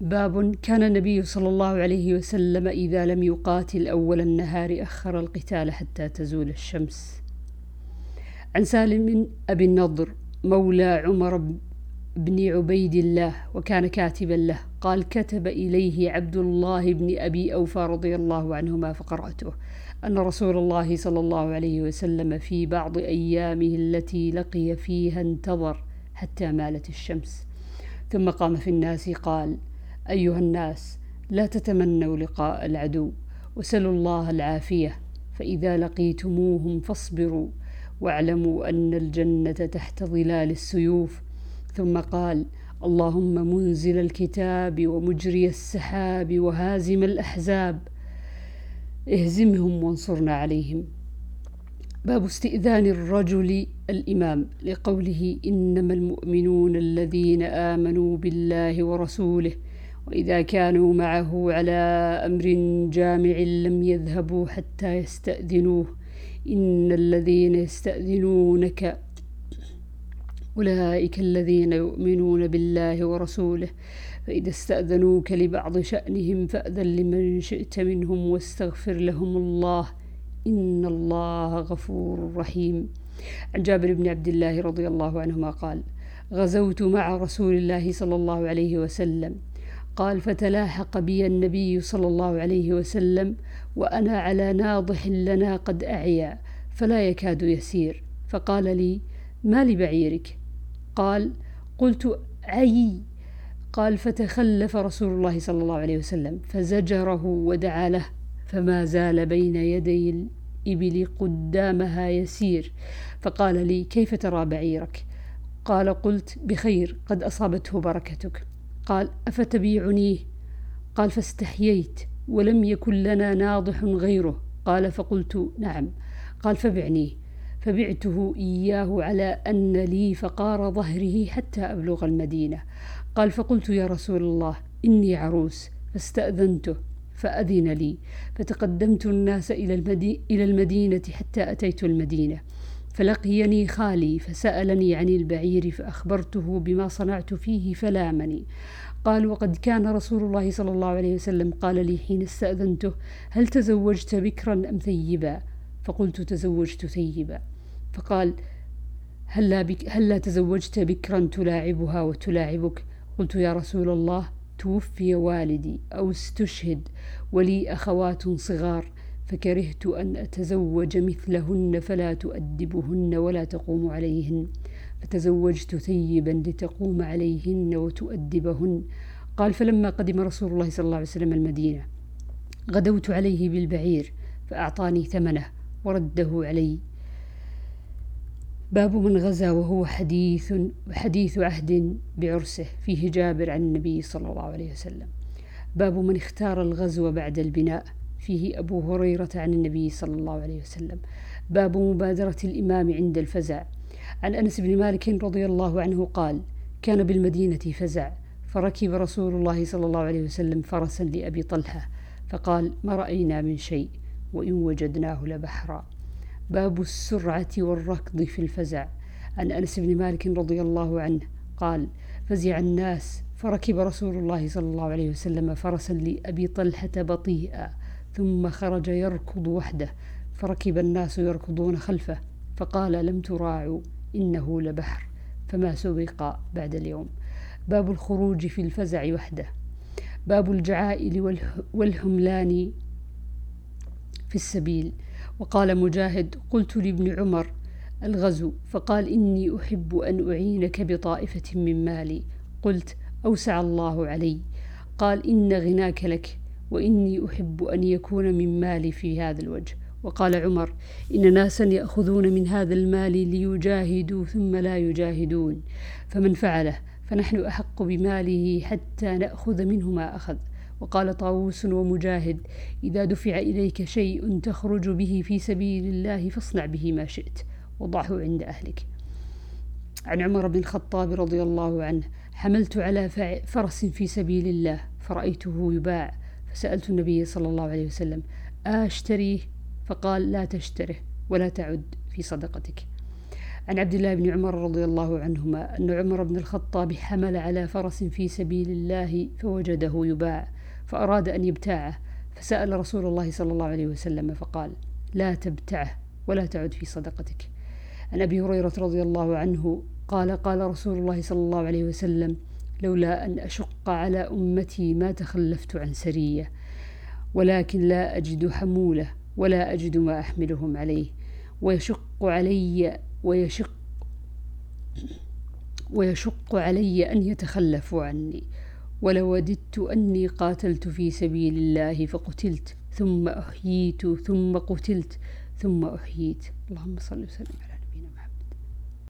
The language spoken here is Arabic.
باب كان النبي صلى الله عليه وسلم إذا لم يقاتل أول النهار أخر القتال حتى تزول الشمس. عن سالم أبي النضر مولى عمر بن عبيد الله وكان كاتبا له قال كتب إليه عبد الله بن أبي أوفى رضي الله عنهما فقرأته. أن رسول الله صلى الله عليه وسلم في بعض أيامه التي لقي فيها انتظر حتى مالت الشمس. ثم قام في الناس قال أيها الناس لا تتمنوا لقاء العدو وسلوا الله العافية فإذا لقيتموهم فاصبروا واعلموا أن الجنة تحت ظلال السيوف. ثم قال اللهم منزل الكتاب ومجري السحاب وهازم الأحزاب. اهزمهم وانصرنا عليهم. باب استئذان الرجل الإمام لقوله إنما المؤمنون الذين آمنوا بالله ورسوله. وإذا كانوا معه على أمر جامع لم يذهبوا حتى يستأذنوه. إن الذين يستأذنونك أولئك الذين يؤمنون بالله ورسوله. فإذا استأذنوك لبعض شأنهم فأذن لمن شئت منهم واستغفر لهم الله. إن الله غفور رحيم. عن جابر بن عبد الله رضي الله عنهما قال غزوت مع رسول الله صلى الله عليه وسلم. قال فتلاحق بي النبي صلى الله عليه وسلم وأنا على ناضح لنا قد أعيا فلا يكاد يسير. فقال لي ما لبعيرك؟ قال قلت عي قال فتخلف رسول الله صلى الله عليه وسلم فزجره ودعا له فما زال بين يدي الإبل قدامها يسير. فقال لي كيف ترى بعيرك؟ قال قلت بخير قد أصابته بركتك. قال أفتبيعنيه قال فاستحييت ولم يكن لنا ناضح غيره. قال فقلت نعم. قال فبعنيه فبعته إياه على أن لي فقار ظهره حتى أبلغ المدينة. قال فقلت يا رسول الله إني عروس. فاستأذنته فأذن لي. فتقدمت الناس إلى, المدي إلى المدينة حتى أتيت المدينة. فلقيني خالي فسألني عن البعير فأخبرته بما صنعت فيه فلامني. قال وقد كان رسول الله صلى الله عليه وسلم قال لي حين استأذنته هل تزوجت بكرا أم ثيبا؟ فقلت تزوجت ثيبا. فقال هلا, بك هلا تزوجت بكرا تلاعبها وتلاعبك؟ قلت يا رسول الله توفي والدي أو استشهد ولي أخوات صغار. فكرهت أن أتزوج مثلهن فلا تؤدبهن ولا تقوم عليهن. فتزوجت ثيبا لتقوم عليهن وتؤدبهن. قال فلما قدم رسول الله صلى الله عليه وسلم المدينة غدوت عليه بالبعير فأعطاني ثمنه ورده علي. باب من غزا وهو حديث حديث عهد بعرسه فيه جابر عن النبي صلى الله عليه وسلم. باب من اختار الغزو بعد البناء فيه أبو هريرة عن النبي صلى الله عليه وسلم. باب مبادرة الإمام عند الفزع. عن أنس بن مالك رضي الله عنه قال كان بالمدينة فزع فركب رسول الله صلى الله عليه وسلم فرسا لأبي طلحة فقال ما رأينا من شيء وإن وجدناه لبحرا. باب السرعة والركض في الفزع. عن أنس بن مالك رضي الله عنه قال فزع الناس فركب رسول الله صلى الله عليه وسلم فرسا لأبي طلحة بطيئا ثم خرج يركض وحده فركب الناس يركضون خلفه فقال لم تراعوا إنه لبحر. فما سبق بعد اليوم. باب الخروج في الفزع وحده. باب الجعائل والحملان في السبيل. وقال مجاهد قلت لابن عمر الغزو فقال إني أحب أن أعينك بطائفة من مالي. قلت أوسع الله علي. قال إن غناك لك وإني أحب أن يكون من مالي في هذا الوجه. وقال عمر إن ناسا يأخذون من هذا المال ليجاهدوا ثم لا يجاهدون. فمن فعله فنحن أحق بماله حتى نأخذ منه ما أخذ. وقال طاووس ومجاهد إذا دفع إليك شيء تخرج به في سبيل الله فاصنع به ما شئت. وضعه عند أهلك. عن عمر بن الخطاب رضي الله عنه حملت على فرس في سبيل الله فرأيته يباع. فسألت النبي صلى الله عليه وسلم أشتريه فقال لا تشتره ولا تعد في صدقتك. عن عبد الله بن عمر رضي الله عنهما أن عمر بن الخطاب حمل على فرس في سبيل الله فوجده يباع فأراد أن يبتاعه فسأل رسول الله صلى الله عليه وسلم فقال لا تبتعه ولا تعد في صدقتك. عن أبي هريرة رضي الله عنه قال قال رسول الله صلى الله عليه وسلم لولا أن أشق على أمتي ما تخلفت عن سرية ولكن لا أجد حمولة ولا أجد ما أحملهم عليه ويشق علي ويشق ويشق علي أن يتخلفوا عني. ولوددت أني قاتلت في سبيل الله فقتلت ثم أحييت ثم قتلت ثم أحييت. اللهم صل وسلم على